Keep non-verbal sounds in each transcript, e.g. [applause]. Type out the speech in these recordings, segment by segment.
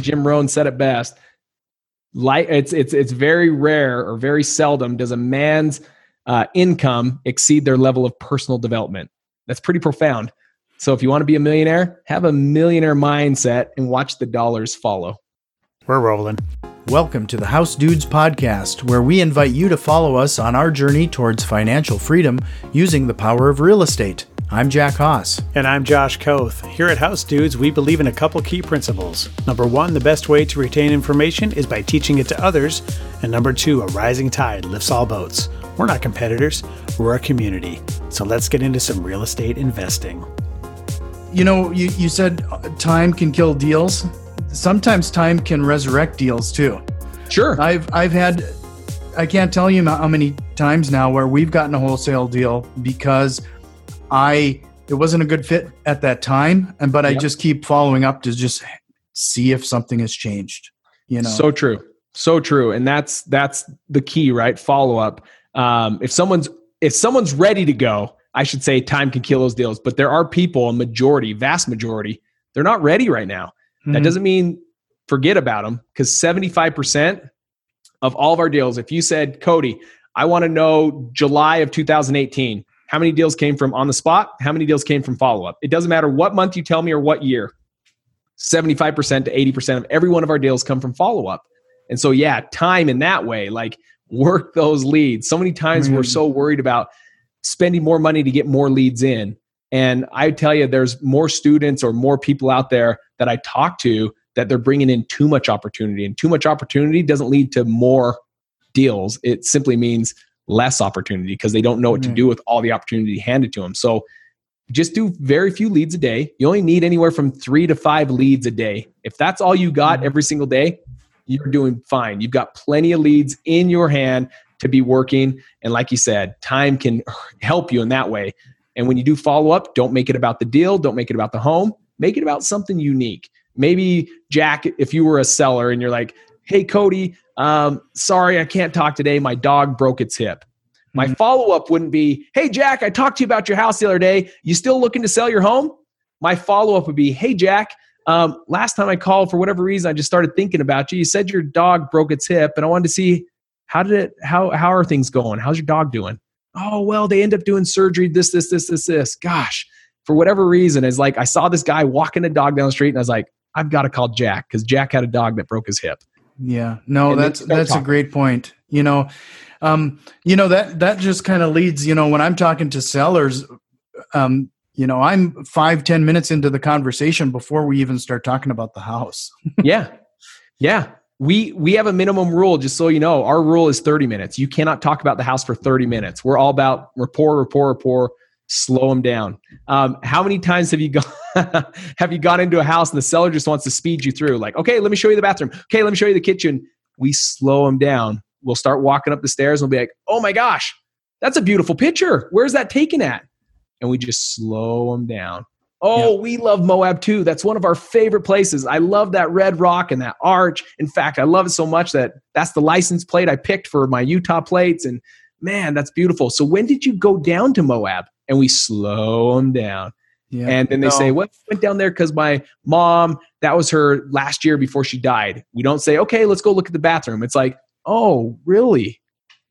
Jim Rohn said it best. Like it's it's it's very rare or very seldom does a man's uh, income exceed their level of personal development. That's pretty profound. So if you want to be a millionaire, have a millionaire mindset and watch the dollars follow. We're rolling. Welcome to the House Dudes podcast, where we invite you to follow us on our journey towards financial freedom using the power of real estate. I'm Jack Haas. And I'm Josh Koth. Here at House Dudes, we believe in a couple key principles. Number one, the best way to retain information is by teaching it to others. And number two, a rising tide lifts all boats. We're not competitors, we're a community. So let's get into some real estate investing. You know, you, you said uh, time can kill deals. Sometimes time can resurrect deals too. Sure. I've I've had I can't tell you how many times now where we've gotten a wholesale deal because I it wasn't a good fit at that time, and but I just keep following up to just see if something has changed. You know, So true. So true. And that's that's the key, right? Follow up. Um, if someone's if someone's ready to go, I should say time can kill those deals. But there are people, a majority, vast majority, they're not ready right now. That Mhm. doesn't mean forget about them because 75% of all of our deals, if you said, Cody, I want to know July of 2018, how many deals came from on the spot? How many deals came from follow up? It doesn't matter what month you tell me or what year. 75% to 80% of every one of our deals come from follow up. And so, yeah, time in that way, like work those leads. So many times we're Mhm. so worried about spending more money to get more leads in. And I tell you, there's more students or more people out there that I talk to that they're bringing in too much opportunity. And too much opportunity doesn't lead to more deals. It simply means less opportunity because they don't know what to Mhm. do with all the opportunity handed to them. So just do very few leads a day. You only need anywhere from three to five leads a day. If that's all you got Mhm. every single day, you're doing fine. You've got plenty of leads in your hand to be working. And like you said, time can [laughs] help you in that way. And when you do follow up, don't make it about the deal, don't make it about the home, make it about something unique. Maybe, Jack, if you were a seller and you're like, hey, Cody, um, sorry, I can't talk today. My dog broke its hip. My Mhm. follow up wouldn't be, hey, Jack, I talked to you about your house the other day. You still looking to sell your home? My follow up would be, hey, Jack, um, last time I called, for whatever reason, I just started thinking about you. You said your dog broke its hip, and I wanted to see how did it, how, how are things going? How's your dog doing? Oh, well, they end up doing surgery, this, this, this, this, this. Gosh, for whatever reason, is like I saw this guy walking a dog down the street, and I was like, I've got to call Jack because Jack had a dog that broke his hip. Yeah, no, And that's that's a great point. You know, um, you know that that just kind of leads. You know, when I'm talking to sellers, um, you know, I'm five ten minutes into the conversation before we even start talking about the house. [laughs] yeah yeah we we have a minimum rule just so you know our rule is 30 minutes you cannot talk about the house for 30 minutes we're all about rapport rapport rapport slow them down um, how many times have you gone [laughs] have you gone into a house and the seller just wants to speed you through like okay let me show you the bathroom okay let me show you the kitchen we slow them down we'll start walking up the stairs and we'll be like oh my gosh that's a beautiful picture where's that taken at and we just slow them down Oh, we love Moab too. That's one of our favorite places. I love that red rock and that arch. In fact, I love it so much that that's the license plate I picked for my Utah plates. And man, that's beautiful. So when did you go down to Moab? And we slow them down. Yeah, And then they No. say, well, I went down there because my mom, that was her last year before she died. We don't say, okay, let's go look at the bathroom. It's like, oh, really?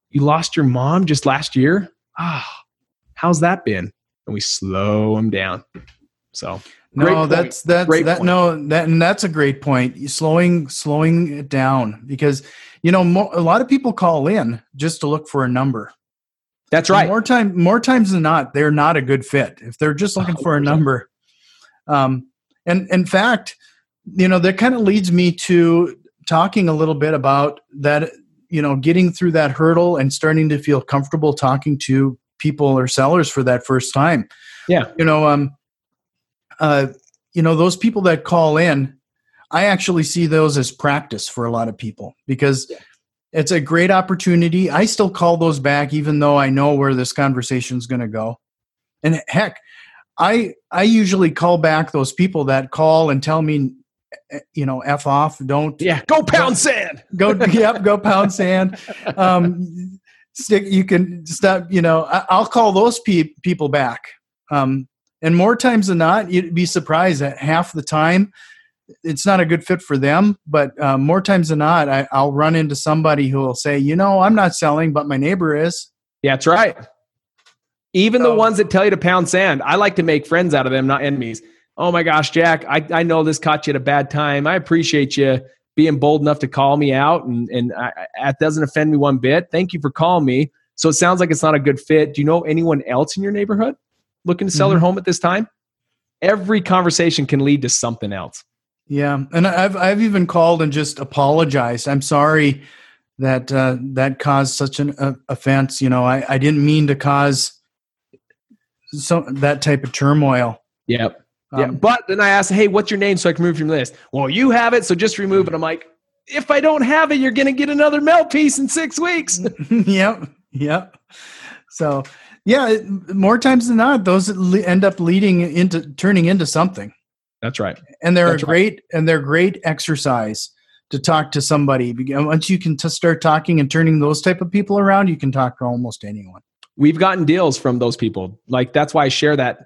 You lost your mom just last year? Ah, how's that been? And we slow them down. So no, that's that's Great that point. no that and that's a great point. Slowing slowing it down because you know mo- a lot of people call in just to look for a number. That's right. More time, more times than not, they're not a good fit if they're just looking for a number. Um, and in fact, you know that kind of leads me to talking a little bit about that. You know, getting through that hurdle and starting to feel comfortable talking to people or sellers for that first time. Yeah. You know, um, uh, you know those people that call in. I actually see those as practice for a lot of people because it's a great opportunity. I still call those back, even though I know where this conversation is going to go. And heck, I I usually call back those people that call and tell me, eh, you know, f off. Don't Yeah, go pound sand. [laughs] go. yep, go pound sand. [laughs] Um, stick. You can stop. You know, I, I'll call those pe- people back. Um, and more times than not, you'd be surprised that half the time it's not a good fit for them. But uh, more times than not, I, I'll run into somebody who will say, you know, I'm not selling, but my neighbor is. Yeah, that's right. Even the ones that tell you to pound sand, I like to make friends out of them, not enemies. Oh my gosh, Jack, I, I know this caught you at a bad time. I appreciate you being bold enough to call me out, and and I, that doesn't offend me one bit. Thank you for calling me. So it sounds like it's not a good fit. Do you know anyone else in your neighborhood looking to sell their Mhm. home at this time? Every conversation can lead to something else. Yeah, and I've I've even called and just apologized. I'm sorry that uh, that caused such an uh, offense. You know, I, I didn't mean to cause so that type of turmoil. Yep. yeah. Um, But then I asked, hey, what's your name so I can remove from the list? Well, you have it, so just remove it. I'm like, if I don't have it, you're going to get another mail piece in six weeks. [laughs] yep, yep. So yeah, it- more times than not, those end up leading into turning into something, That's right. and they're That's a right. great and they're great exercise to talk to somebody. Once you can t- start talking and turning those type of people around, you can talk to almost anyone. We've gotten deals from those people. Like, that's why I share that.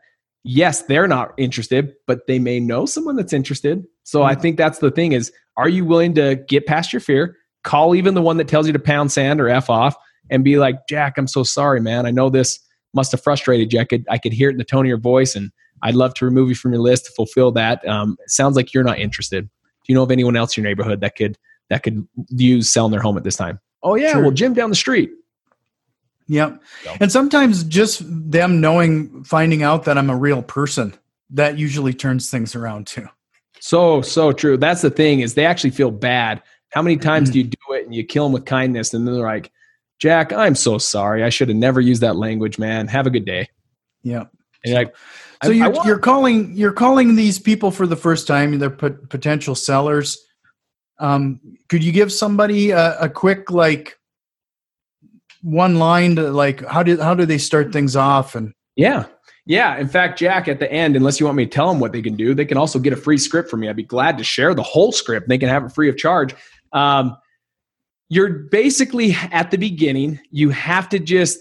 Yes, they're not interested, but they may know someone that's interested. So I Mhm. think that's the thing is, are you willing to get past your fear? Call even the one that tells you to pound sand or F off and be like, Jack, I'm so sorry, man. I know this must have frustrated you. I could, I could hear it in the tone of your voice and I'd love to remove you from your list to fulfill that. Um, sounds like you're not interested. Do you know of anyone else in your neighborhood that could, that could use selling their home at this time? Oh yeah. Sure. Well, Jim down the street. Yep. So. And sometimes just them knowing, finding out that I'm a real person, that usually turns things around too. So, so true. That's the thing is they actually feel bad. How many times do you do it and you kill them with kindness and then they're like, Jack, I'm so sorry. I should have never used that language, man. Have a good day. Yep. And you're like, So I- I you're, want- you're calling you're calling these people for the first time. They're pot- potential sellers. Um, could you give somebody a, a quick like one line to like how do how do they start things off and Yeah. Yeah. In fact, Jack, at the end, unless you want me to tell them what they can do, they can also get a free script from me. I'd be glad to share the whole script. They can have it free of charge. Um, you're basically at the beginning, you have to just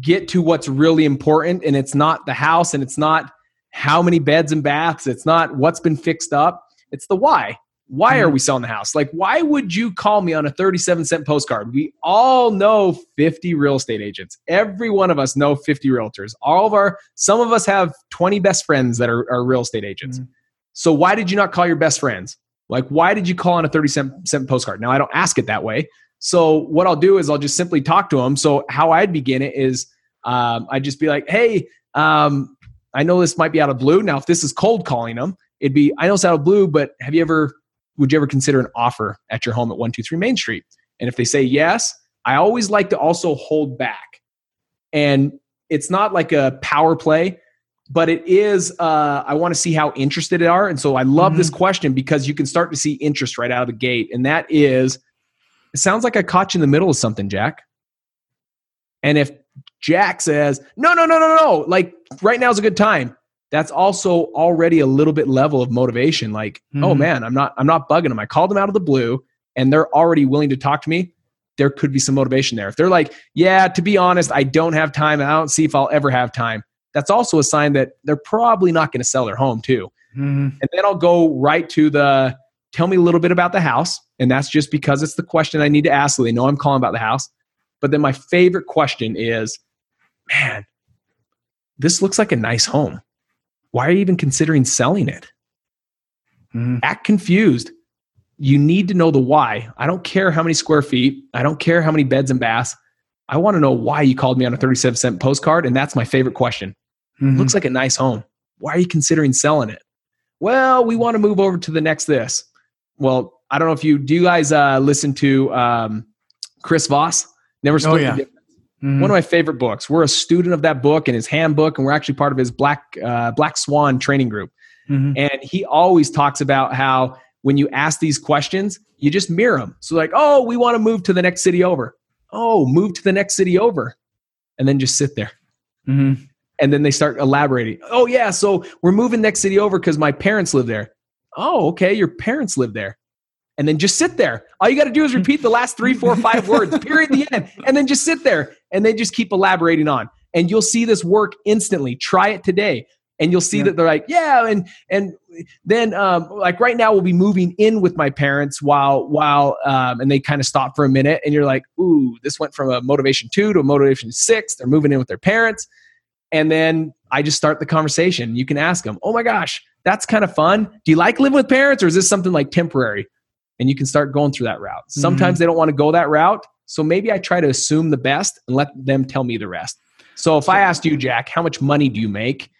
get to what's really important. And it's not the house and it's not how many beds and baths, it's not what's been fixed up, it's the why. Why are Mhm. we selling the house? Like, why would you call me on a 37 cent postcard? We all know 50 real estate agents. Every one of us know 50 realtors. All of our, some of us have 20 best friends that are, are real estate agents. Mhm. So why did you not call your best friends? Like, why did you call on a 30 cent, cent postcard? Now, I don't ask it that way. So what I'll do is I'll just simply talk to them. So how I'd begin it is um, I'd just be like, hey, um, I know this might be out of blue. Now, if this is cold calling them, it'd be, I know it's out of blue, but have you ever, would you ever consider an offer at your home at 123 Main Street? And if they say yes, I always like to also hold back. And it's not like a power play, but it is, uh, I want to see how interested they are. And so I love this question because you can start to see interest right out of the gate. And that is, it sounds like I caught you in the middle of something, Jack. And if Jack says, no, no, no, no, no, like right now is a good time. That's also already a little bit level of motivation. Like, oh Mhm. man, I'm not, I'm not bugging them. I called them out of the blue and they're already willing to talk to me. There could be some motivation there. If they're like, yeah, to be honest, I don't have time. and I don't see if I'll ever have time. That's also a sign that they're probably not going to sell their home too. Mhm. And then I'll go right to the tell me a little bit about the house. And that's just because it's the question I need to ask so they know I'm calling about the house. But then my favorite question is, man, this looks like a nice home. Why are you even considering selling it? Mhm. Act confused. You need to know the why. I don't care how many square feet. I don't care how many beds and baths. I want to know why you called me on a 37 cent postcard. And that's my favorite question. Mhm. Looks like a nice home. Why are you considering selling it? Well, we want to move over to the next this. Well, I don't know if you do you guys uh, listen to um, Chris Voss? Never split Oh, the yeah. difference. Mhm. One of my favorite books. We're a student of that book and his handbook, and we're actually part of his Black uh, Black Swan training group. Mhm. And he always talks about how when you ask these questions, you just mirror them. So, like, oh, we want to move to the next city over. Oh, move to the next city over. And then just sit there. Mhm. And then they start elaborating. Oh, yeah. So we're moving next city over because my parents live there. Oh, okay. Your parents live there. And then just sit there. All you got to do is repeat the last three, four, five [laughs] words, period, the end. And then just sit there and they just keep elaborating on. And you'll see this work instantly. Try it today. and you'll see Yeah. that they're like, yeah, and and then um, like right now we'll be moving in with my parents while while um, and they kind of stop for a minute, and you're like, ooh, this went from a motivation two to a motivation six. They're moving in with their parents, and then I just start the conversation. You can ask them, oh my gosh, that's kind of fun. Do you like living with parents, or is this something like temporary? And you can start going through that route. Sometimes they don't want to go that route, so maybe I try to assume the best and let them tell me the rest. So if I asked you, Jack, how much money do you make?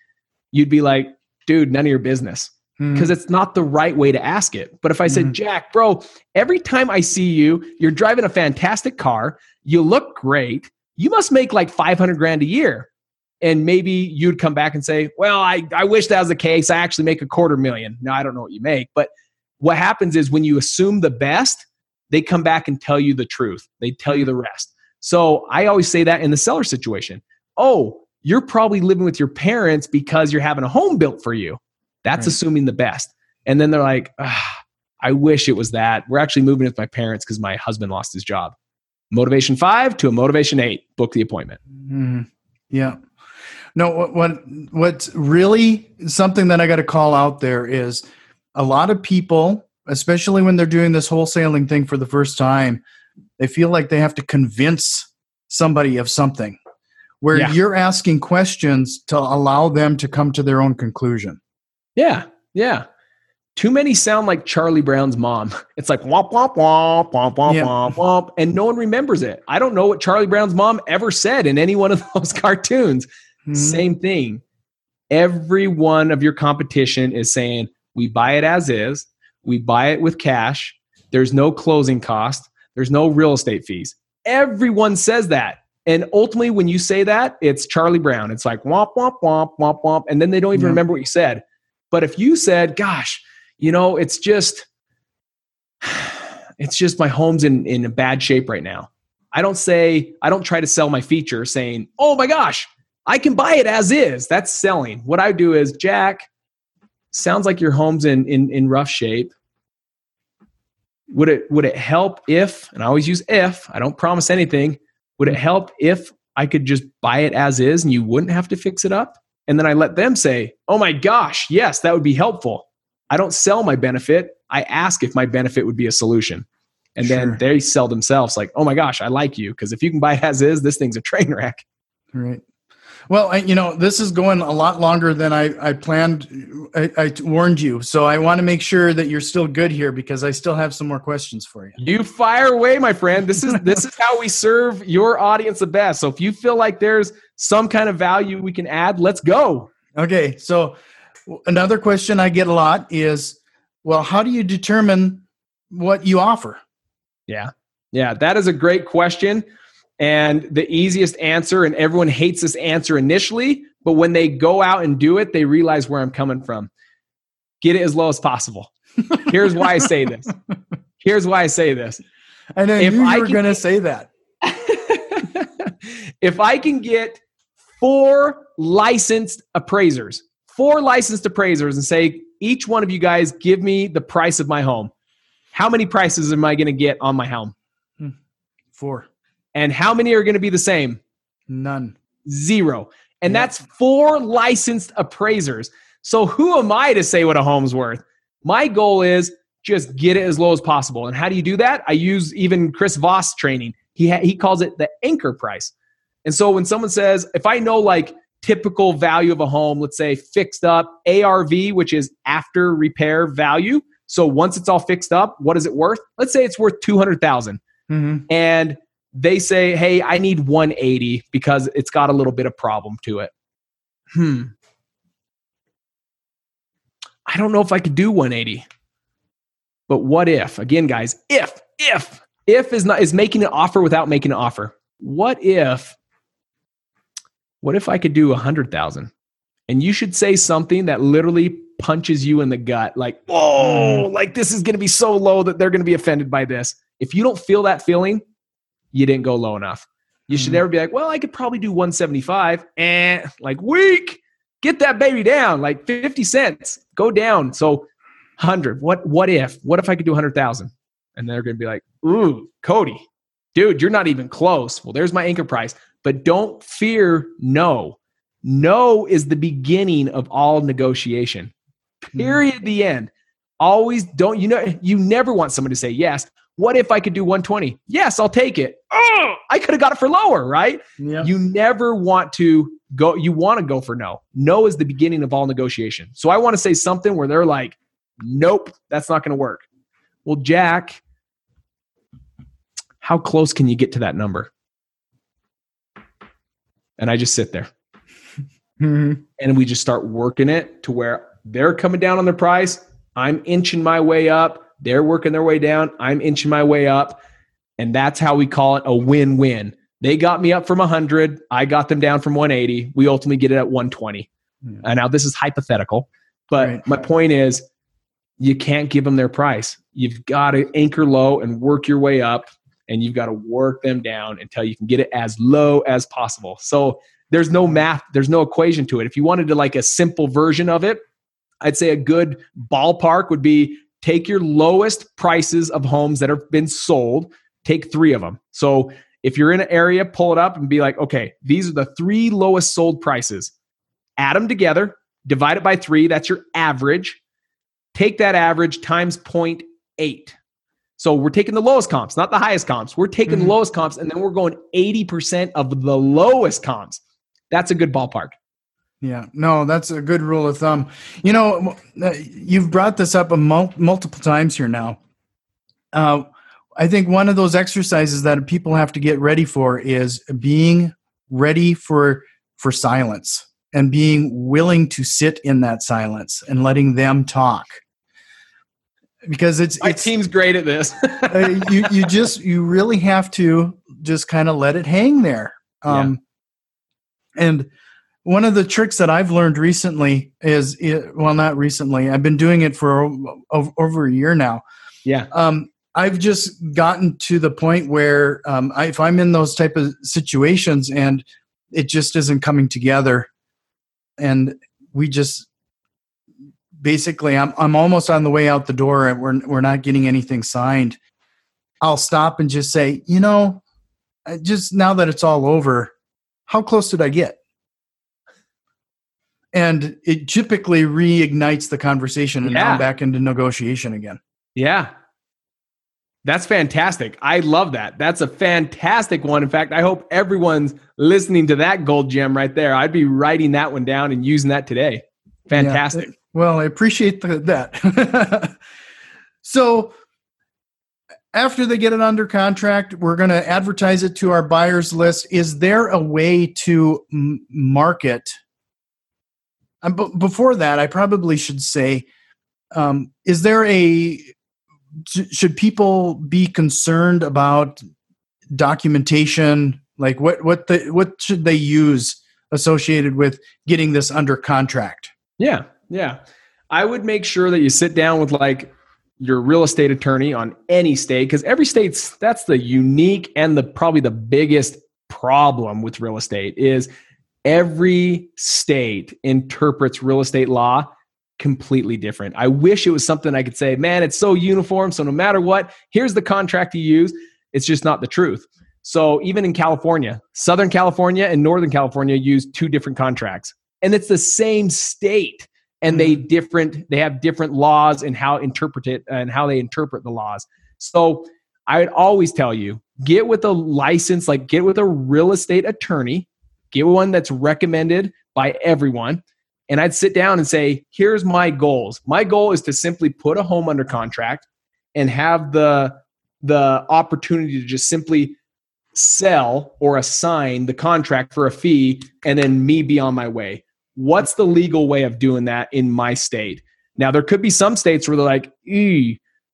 You'd be like, dude, none of your business because it's not the right way to ask it. But if I said, Mhm. Jack, bro, every time I see you, you're driving a fantastic car, you look great, you must make like 500 grand a year. And maybe you'd come back and say, well, I, I wish that was the case. I actually make a quarter million. Now, I don't know what you make. But what happens is when you assume the best, they come back and tell you the truth. They tell you the rest. So I always say that in the seller situation. Oh, you're probably living with your parents because you're having a home built for you. That's Right. assuming the best. And then they're like, I wish it was that. We're actually moving with my parents because my husband lost his job. Motivation five to a motivation eight. Book the appointment. Mhm. Yeah. No, what, what what's really something that I got to call out there is a lot of people, especially when they're doing this wholesaling thing for the first time, they feel like they have to convince somebody of something. Where Yeah. you're asking questions to allow them to come to their own conclusion. Yeah, yeah. Too many sound like Charlie Brown's mom. [laughs] It's like womp womp womp womp womp Yeah. womp womp, and no one remembers it. I don't know what Charlie Brown's mom ever said in any one of [laughs] those cartoons. Mhm. Same thing. Every one of your competition is saying, we buy it as is, we buy it with cash, there's no closing cost, there's no real estate fees. Everyone says that. And ultimately, when you say that, it's Charlie Brown. It's like womp, womp, womp, womp, womp. And then they don't even Yeah. remember what you said. But if you said, gosh, you know, it's just, [sighs] it's just my home's in, in a bad shape right now. I don't say, I don't try to sell my feature saying, oh my gosh, I can buy it as is. That's selling. What I do is, Jack, sounds like your home's in in, in rough shape. Would it would it help if, and I always use if, I don't promise anything, would it help if I could just buy it as is and you wouldn't have to fix it up? And then I let them say, oh my gosh, yes, that would be helpful. I don't sell my benefit. I ask if my benefit would be a solution. And Sure. then they sell themselves like, oh my gosh, I like you. Because if you can buy it as is, this thing's a train wreck. Right. Well, you know, this is going a lot longer than I, I planned. I, I warned you. So I want to make sure that you're still good here because I still have some more questions for you. You fire away, my friend. This is this is how we serve your audience the best. So if you feel like there's some kind of value we can add, let's go. Okay. So another question I get a lot is well, how do you determine what you offer? Yeah. Yeah, that is a great question. And the easiest answer, and everyone hates this answer initially, but when they go out and do it, they realize where I'm coming from. Get it as low as possible. [laughs] Here's why I say this. Here's why I say this. I know If you I were going to say that. [laughs] if I can get four licensed appraisers, four licensed appraisers, and say, each one of you guys give me the price of my home, how many prices am I going to get on my home? Hmm. Four. And how many are going to be the same? None. Zero. And Yeah. that's four licensed appraisers. So who am I to say what a home's worth? My goal is just get it as low as possible. And how do you do that? I use even Chris Voss training. He ha- he calls it the anchor price. And so when someone says, if I know like typical value of a home, let's say fixed up ARV, which is after repair value. So once it's all fixed up, what is it worth? Let's say it's worth 200,000 hmm and they say, "Hey, I need 180 because it's got a little bit of problem to it." Hmm. I don't know if I could do 180. But what if? Again, guys, if if if is not is making an offer without making an offer. What if what if I could do a 100,000? And you should say something that literally punches you in the gut like, "Whoa, like this is going to be so low that they're going to be offended by this." If you don't feel that feeling, you didn't go low enough. You should Mhm. never be like, well, I could probably do 175 and like weak. Get that baby down, like 50 cents. Go down. So 100. What what if? What if I could do 100,000? And they're going to be like, "Ooh, Cody, dude, you're not even close." Well, there's my anchor price. But don't fear no. No is the beginning of all negotiation. Period. The end. Always don't, you know, you never want someone to say yes. What if I could do 120? Yes, I'll take it. Oh, I could have got it for lower, right? Yep. You never want to go, you want to go for no. No is the beginning of all negotiation. So I want to say something where they're like, nope, that's not going to work. Well, Jack, how close can you get to that number? And I just sit there [laughs] Mhm. and we just start working it to where they're coming down on their price. I'm inching my way up. They're working their way down. I'm inching my way up. And that's how we call it a win win. They got me up from 100. I got them down from 180. We ultimately get it at 120. Yeah. Hmm. And now this is hypothetical, but Right. my point is you can't give them their price. You've got to anchor low and work your way up, and you've got to work them down until you can get it as low as possible. So there's no math, there's no equation to it. If you wanted to like a simple version of it, I'd say a good ballpark would be take your lowest prices of homes that have been sold, take three of them. So if you're in an area, pull it up and be like, okay, these are the three lowest sold prices. Add them together, divide it by three. That's your average. Take that average times 0.8. So we're taking the lowest comps, not the highest comps. We're taking Mhm. the lowest comps and then we're going 80% of the lowest comps. That's a good ballpark. Yeah, no, that's a good rule of thumb. You know, uh, you've brought this up a mul- multiple times here now. Uh, I think one of those exercises that people have to get ready for is being ready for for silence and being willing to sit in that silence and letting them talk. Because it's My it's team's great at this. [laughs] uh, you you just you really have to just kind of let it hang there. Um, And one of the tricks that I've learned recently is it, well, not recently. I've been doing it for o- o- over a year now. yeah. Um, I've just gotten to the point where um, I, if I'm in those type of situations and it just isn't coming together, and we just basically I'm I'm almost on the way out the door and we're we're not getting anything signed. I'll stop and just say, you know, just now that it's all over, how close did I get? And it typically reignites the conversation, and now I'm back into negotiation again. Yeah. That's fantastic. I love that. That's a fantastic one. In fact, I hope everyone's listening to that gold gem right there. I'd be writing that one down and using that today. Fantastic. Yeah. Well, I appreciate the, that. [laughs] so after they get it under contract, we're going to advertise it to our buyers list. Is there a way to m- market? Um, b- before that, I probably should say, um, is there a should people be concerned about documentation? Like what what the what should they use associated with getting this under contract? Yeah. Yeah. I would make sure that you sit down with like your real estate attorney on any state because every state's that's the unique and the probably the biggest problem with real estate is every state interprets real estate law completely different. I wish it was something I could say, man, it's so uniform. So no matter what, here's the contract you use. It's just not the truth. So even in California, Southern California and Northern California use two different contracts. And it's the same state. And they mm-hmm. different, they have different laws and how interpret it and how they interpret the laws. So I would always tell you, get with a license, like get with a real estate attorney, get one that's recommended by everyone and I'd sit down and say, here's my goals. My goal is to simply put a home under contract and have the the opportunity to just simply sell or assign the contract for a fee and then me be on my way. What's the legal way of doing that in my state? Now there could be some states where they're like,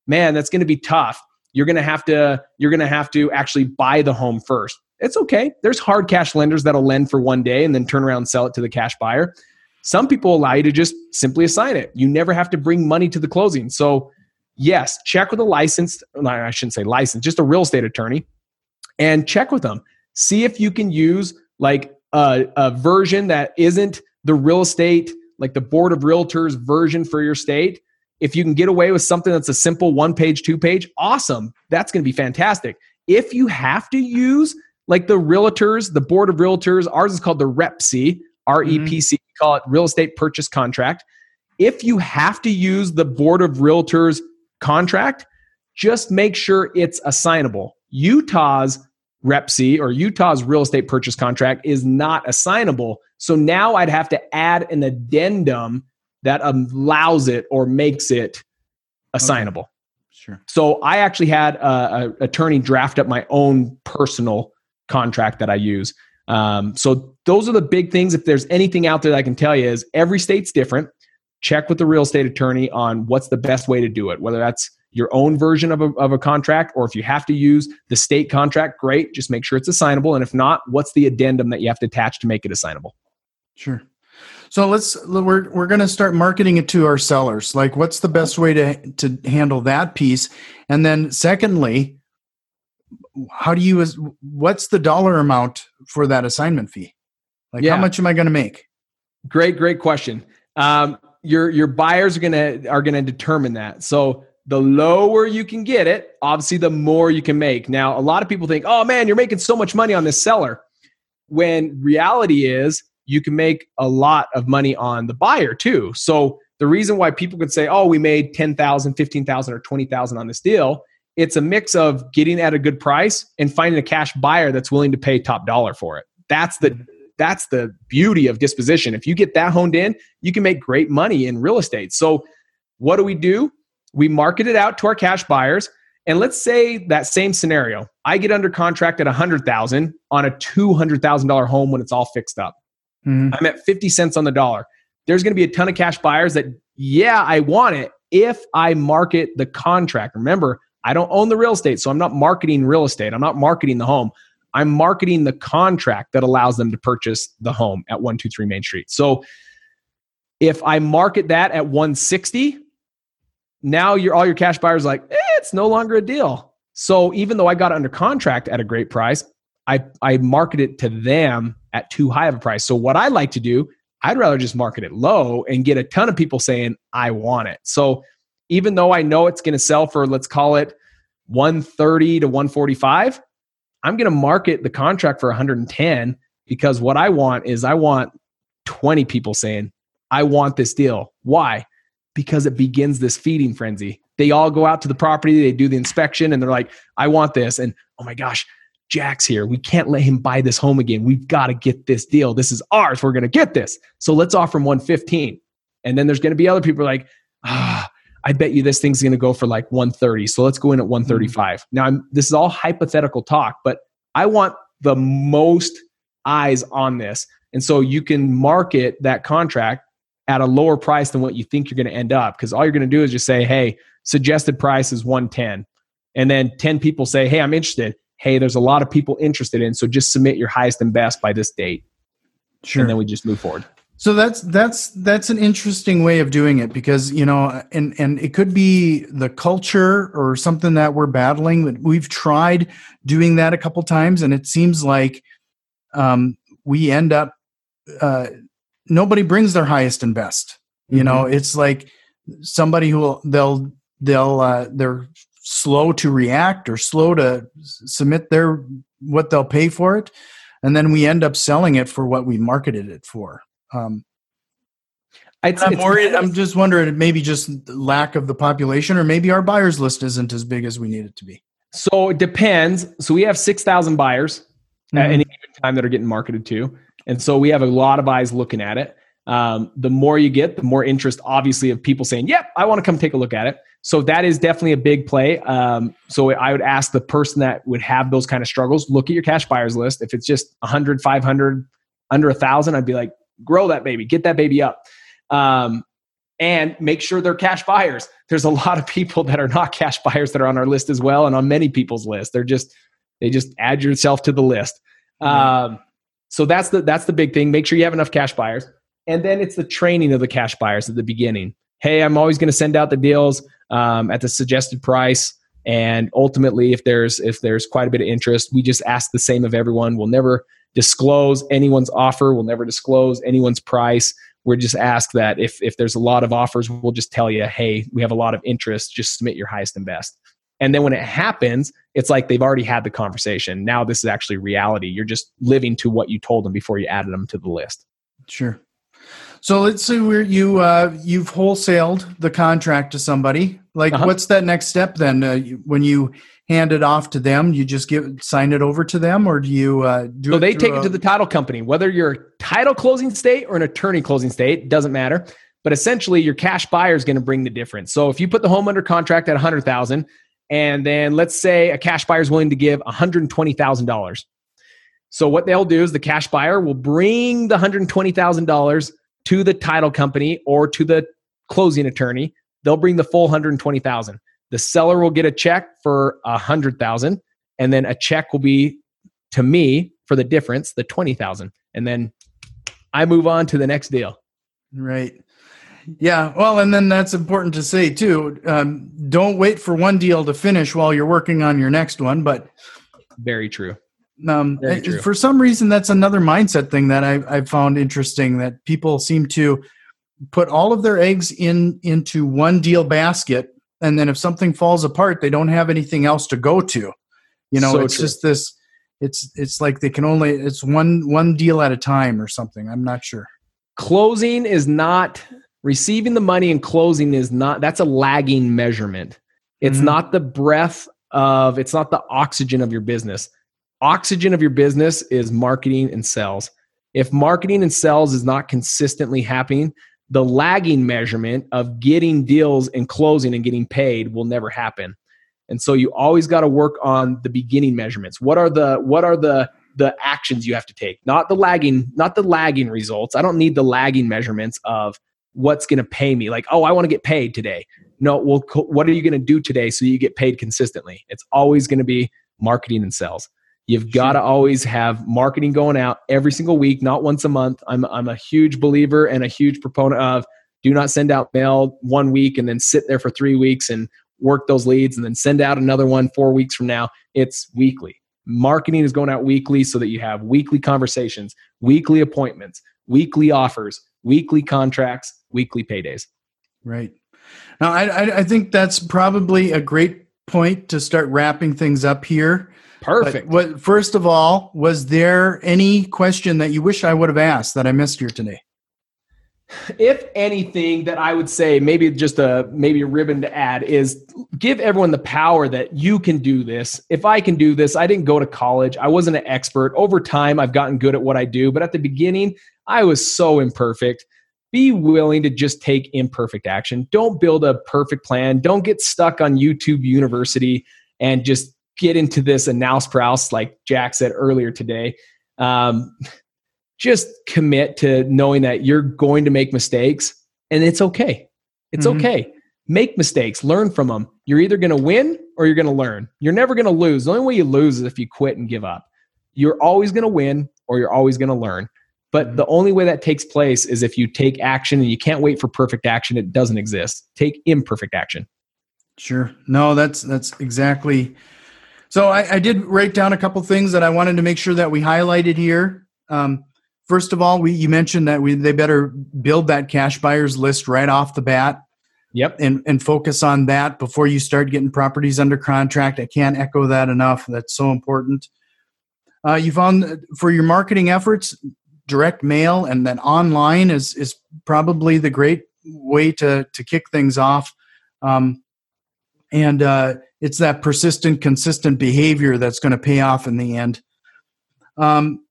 man, that's going to be tough. You're going to have to you're going to have to actually buy the home first. It's okay. There's hard cash lenders that'll lend for one day and then turn around and sell it to the cash buyer. Some people allow you to just simply assign it. You never have to bring money to the closing. So, yes, check with a licensed, I shouldn't say licensed, just a real estate attorney and check with them. See if you can use like a, a version that isn't the real estate, like the board of realtors version for your state. If you can get away with something that's a simple one page, two page, awesome. That's going to be fantastic. If you have to use like the realtors, the board of realtors, ours is called the REPC, REPC, mm-hmm. we call it real estate purchase contract. If you have to use the Board of Realtors contract, just make sure it's assignable. Utah's REPC or Utah's real estate purchase contract is not assignable. So now I'd have to add an addendum that allows it or makes it assignable. Sure. So I actually had a, a, attorney draft up my own personal contract that I use. Um, so those are the big things. If there's anything out there that I can tell you is every state's different. Check with the real estate attorney on what's the best way to do it, whether that's your own version of a, of a contract or if you have to use the state contract, great. Just make sure it's assignable. And if not, what's the addendum that you have to attach to make it assignable? Sure. So let's we're we're going to start marketing it to our sellers. Like what's the best way to to handle that piece? And then secondly, how do you what's the dollar amount for that assignment fee? Like yeah. how much am I going to make? Great great question. Um, your your buyers are going to are going to determine that. So the lower you can get it, obviously the more you can make. Now, a lot of people think, "Oh man, you're making so much money on this seller." When reality is you can make a lot of money on the buyer too. So the reason why people could say, "Oh, we made 10,000, 15,000 or 20,000 on this deal," it's a mix of getting at a good price and finding a cash buyer that's willing to pay top dollar for it. That's the that's the beauty of disposition. If you get that honed in, you can make great money in real estate. So what do we do? We market it out to our cash buyers. And let's say that same scenario, I get under contract at 100,000 on a $200,000 home when it's all fixed up. Mm-hmm. I'm at 50 cents on the dollar. There's going to be a ton of cash buyers that, yeah, I want it if I market the contract. Remember, I don't own the real estate, so I'm not marketing real estate. I'm not marketing the home. I'm marketing the contract that allows them to purchase the home at 123 Main Street. So if I market that at 160, now you're all your cash buyers like, eh, it's no longer a deal. So even though I got it under contract at a great price, I I market it to them at too high of a price. So what I like to do, I'd rather just market it low and get a ton of people saying I want it. So even though I know it's going to sell for let's call it 130 to 145, I'm going to market the contract for 110 because what I want is I want 20 people saying I want this deal. Why? Because it begins this feeding frenzy. They all go out to the property, they do the inspection and they're like I want this and oh my gosh, Jack's here. We can't let him buy this home again. We've got to get this deal. This is ours. We're going to get this. So let's offer him 115. And then there's going to be other people like, ah, I bet you this thing's going to go for like 130. So let's go in at 135. Mm-hmm. Now, I'm, this is all hypothetical talk, but I want the most eyes on this. And so you can market that contract at a lower price than what you think you're going to end up. Because all you're going to do is just say, hey, suggested price is 110. And then 10 people say, hey, I'm interested hey, there's a lot of people interested in, so just submit your highest and best by this date. Sure. And then we just move forward. So that's that's that's an interesting way of doing it because you know, and and it could be the culture or something that we're battling. We've tried doing that a couple times, and it seems like um, we end up uh, nobody brings their highest and best. You mm-hmm. know, it's like somebody who will, they'll they'll uh, they're slow to react or slow to submit their what they'll pay for it and then we end up selling it for what we marketed it for um, I'm worried. I'm just wondering, maybe just lack of the population, or maybe our buyers list isn't as big as we need it to be. So it depends. So we have six thousand buyers mm-hmm. at any given time that are getting marketed to, and so we have a lot of eyes looking at it. Um, the more you get, the more interest, obviously, of people saying, "Yep, I want to come take a look at it." So that is definitely a big play. Um, so I would ask the person that would have those kind of struggles, look at your cash buyers list. If it's just 100, 500, under a thousand, I'd be like, grow that baby, get that baby up. Um, and make sure they're cash buyers. There's a lot of people that are not cash buyers that are on our list as well, and on many people's list. They're just they just add yourself to the list. Um, so that's the that's the big thing. Make sure you have enough cash buyers, and then it's the training of the cash buyers at the beginning. Hey, I'm always going to send out the deals um, at the suggested price. And ultimately, if there's if there's quite a bit of interest, we just ask the same of everyone. We'll never disclose anyone's offer. We'll never disclose anyone's price. We're just ask that if if there's a lot of offers, we'll just tell you, hey, we have a lot of interest. Just submit your highest and best. And then when it happens, it's like they've already had the conversation. Now this is actually reality. You're just living to what you told them before you added them to the list. Sure. So let's say where you uh, you've wholesaled the contract to somebody. Like, Uh-huh. what's that next step then? Uh, you- when you hand it off to them, you just give sign it over to them, or do you uh, do? So they take a- it to the title company, whether you're a title closing state or an attorney closing state, doesn't matter. But essentially, your cash buyer is going to bring the difference. So if you put the home under contract at 100,000, and then let's say a cash buyer is willing to give $120,000. So what they'll do is the cash buyer will bring the $120,000 to the title company or to the closing attorney. They'll bring the full 120,000. The seller will get a check for 100,000 and then a check will be to me for the difference, the 20,000. And then I move on to the next deal. Right. Yeah. Well, and then that's important to say too. Um, don't wait for one deal to finish while you're working on your next one. But Very true. um, Very uh, true. for some reason, that's another mindset thing that I, I found interesting. That people seem to put all of their eggs in into one deal basket, and then if something falls apart, they don't have anything else to go to. You know, So it's true. just this. It's it's like they can only it's one one deal at a time or something. I'm not sure. Closing is not receiving the money and closing is not that's a lagging measurement. It's Mhm. not the breath of it's not the oxygen of your business. Oxygen of your business is marketing and sales. If marketing and sales is not consistently happening, the lagging measurement of getting deals and closing and getting paid will never happen. And so you always got to work on the beginning measurements. What are the what are the the actions you have to take? Not the lagging, not the lagging results. I don't need the lagging measurements of what's going to pay me. Like, oh, I want to get paid today. No, well, what are you going to do today so you get paid consistently? It's always going to be marketing and sales. You've got to always have marketing going out every single week, not once a month. I'm I'm a huge believer and a huge proponent of do not send out mail one week and then sit there for 3 weeks and work those leads and then send out another one 4 weeks from now. It's weekly. Marketing is going out weekly so that you have weekly conversations, weekly appointments, weekly offers, weekly contracts, weekly paydays. Right. Now, I, I, I think that's probably a great point to start wrapping things up here. But Perfect. what, first of all, was there any question that you wish I would have asked that I missed here today? if anything that i would say maybe just a maybe a ribbon to add is give everyone the power that you can do this. If i can do this i didn't go to college. I wasn't an expert. Over time i've gotten good at what i do but at the beginning i was so imperfect. Be willing to just take imperfect action. Don't build a perfect plan. Don't get stuck on youtube university and just get into this analysis paralysis like jack said earlier today um, just commit to knowing that you're going to make mistakes and it's okay. It's Mhm. okay. Make mistakes, learn from them. You're either going to win or you're going to learn. You're never going to lose. The only way you lose is if you quit and give up. You're always going to win or you're always going to learn. But Mhm. the only way that takes place is if you take action and you can't wait for perfect action. It doesn't exist. Take imperfect action. Sure. No, that's that's exactly. So I, I did write down a couple things that I wanted to make sure that we highlighted here. Um, first of all, we you mentioned that we they better build that cash buyers list right off the bat Yep. and and focus on that before you start getting properties under contract. I can't echo that enough. That's so important. Uh, you found for your marketing efforts, direct mail and then online is is probably the great way to to kick things off. Um, and uh, it's that persistent, consistent behavior that's going to pay off in the end. Um,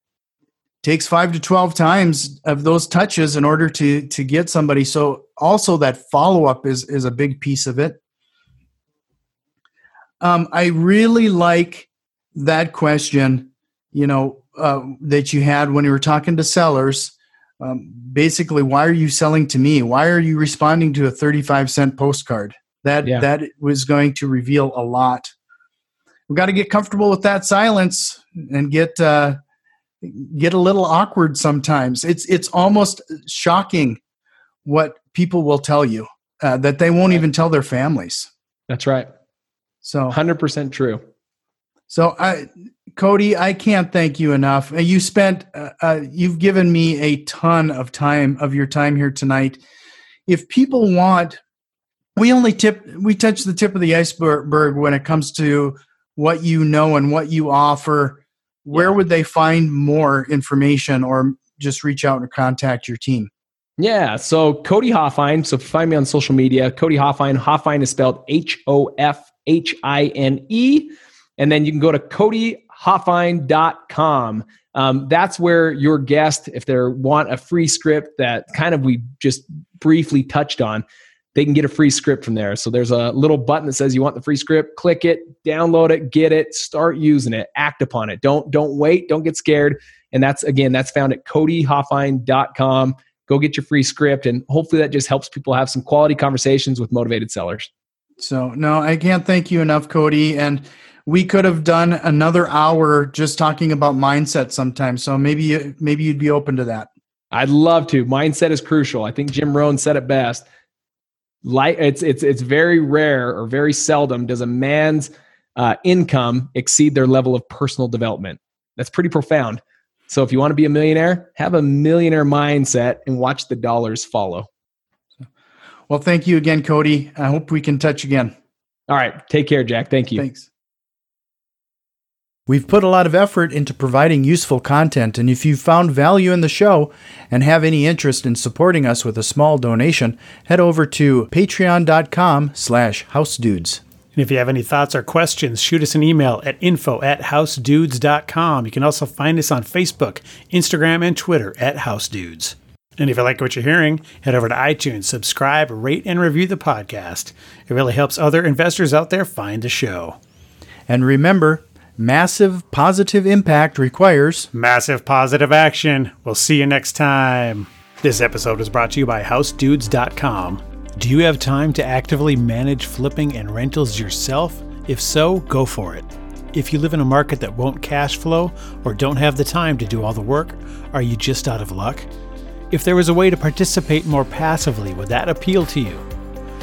takes five to twelve times of those touches in order to to get somebody. So also that follow up is is a big piece of it. Um, I really like that question. You know uh, that you had when you were talking to sellers. Um, basically, why are you selling to me? Why are you responding to a thirty-five cent postcard? That Yeah. that was going to reveal a lot. We've got to get comfortable with that silence and get uh, get a little awkward sometimes. It's it's almost shocking what people will tell you uh, that they won't even tell their families. That's right. So 100% true. so I, Cody, I can't thank you enough. Uh, You spent, uh, uh, you've given me a ton of time of your time here tonight. If people want, we only tip, we touch the tip of the iceberg when it comes to what you know and what you offer. Where Yeah. would they find more information or just reach out and contact your team. Yeah. So Cody Hofhine. So find me on social media. Cody Hofhine. Hofhine is spelled H O F H I N E. And then you can go to codyhofhine.com. Um, that's where your guest, if they want a free script that kind of we just briefly touched on, they can get a free script from there. So there's a little button that says you want the free script. Click it, download it, get it, start using it, act upon it. Don't don't wait, don't get scared. And that's again, that's found at codyhofhine.com. Go get your free script, and hopefully that just helps people have some quality conversations with motivated sellers. So no, I can't thank you enough, Cody. And we could have done another hour just talking about mindset sometimes. So maybe maybe you'd be open to that. I'd love to. Mindset is crucial. I think Jim Rohn said it best like it's it's it's very rare or very seldom does a man's uh, income exceed their level of personal development. That's pretty profound. So if you want to be a millionaire, have a millionaire mindset and watch the dollars follow. Well, thank you again, Cody. I hope we can touch again. All right. Take care, Jack. Thank you. Thanks. We've put a lot of effort into providing useful content, and if you've found value in the show and have any interest in supporting us with a small donation, head over to patreon.com slash housedudes. And if you have any thoughts or questions, shoot us an email at info at housedudes.com. You can also find us on Facebook, Instagram, and Twitter at housedudes. And if you like what you're hearing, head over to iTunes, subscribe, rate, and review the podcast. It really helps other investors out there find the show. And remember, Massive positive impact requires massive positive action. We'll see you next time. This episode was brought to you by HouseDudes.com. Do you have time to actively manage flipping and rentals yourself? If so, go for it. If you live in a market that won't cash flow or don't have the time to do all the work, are you just out of luck? If there was a way to participate more passively, would that appeal to you?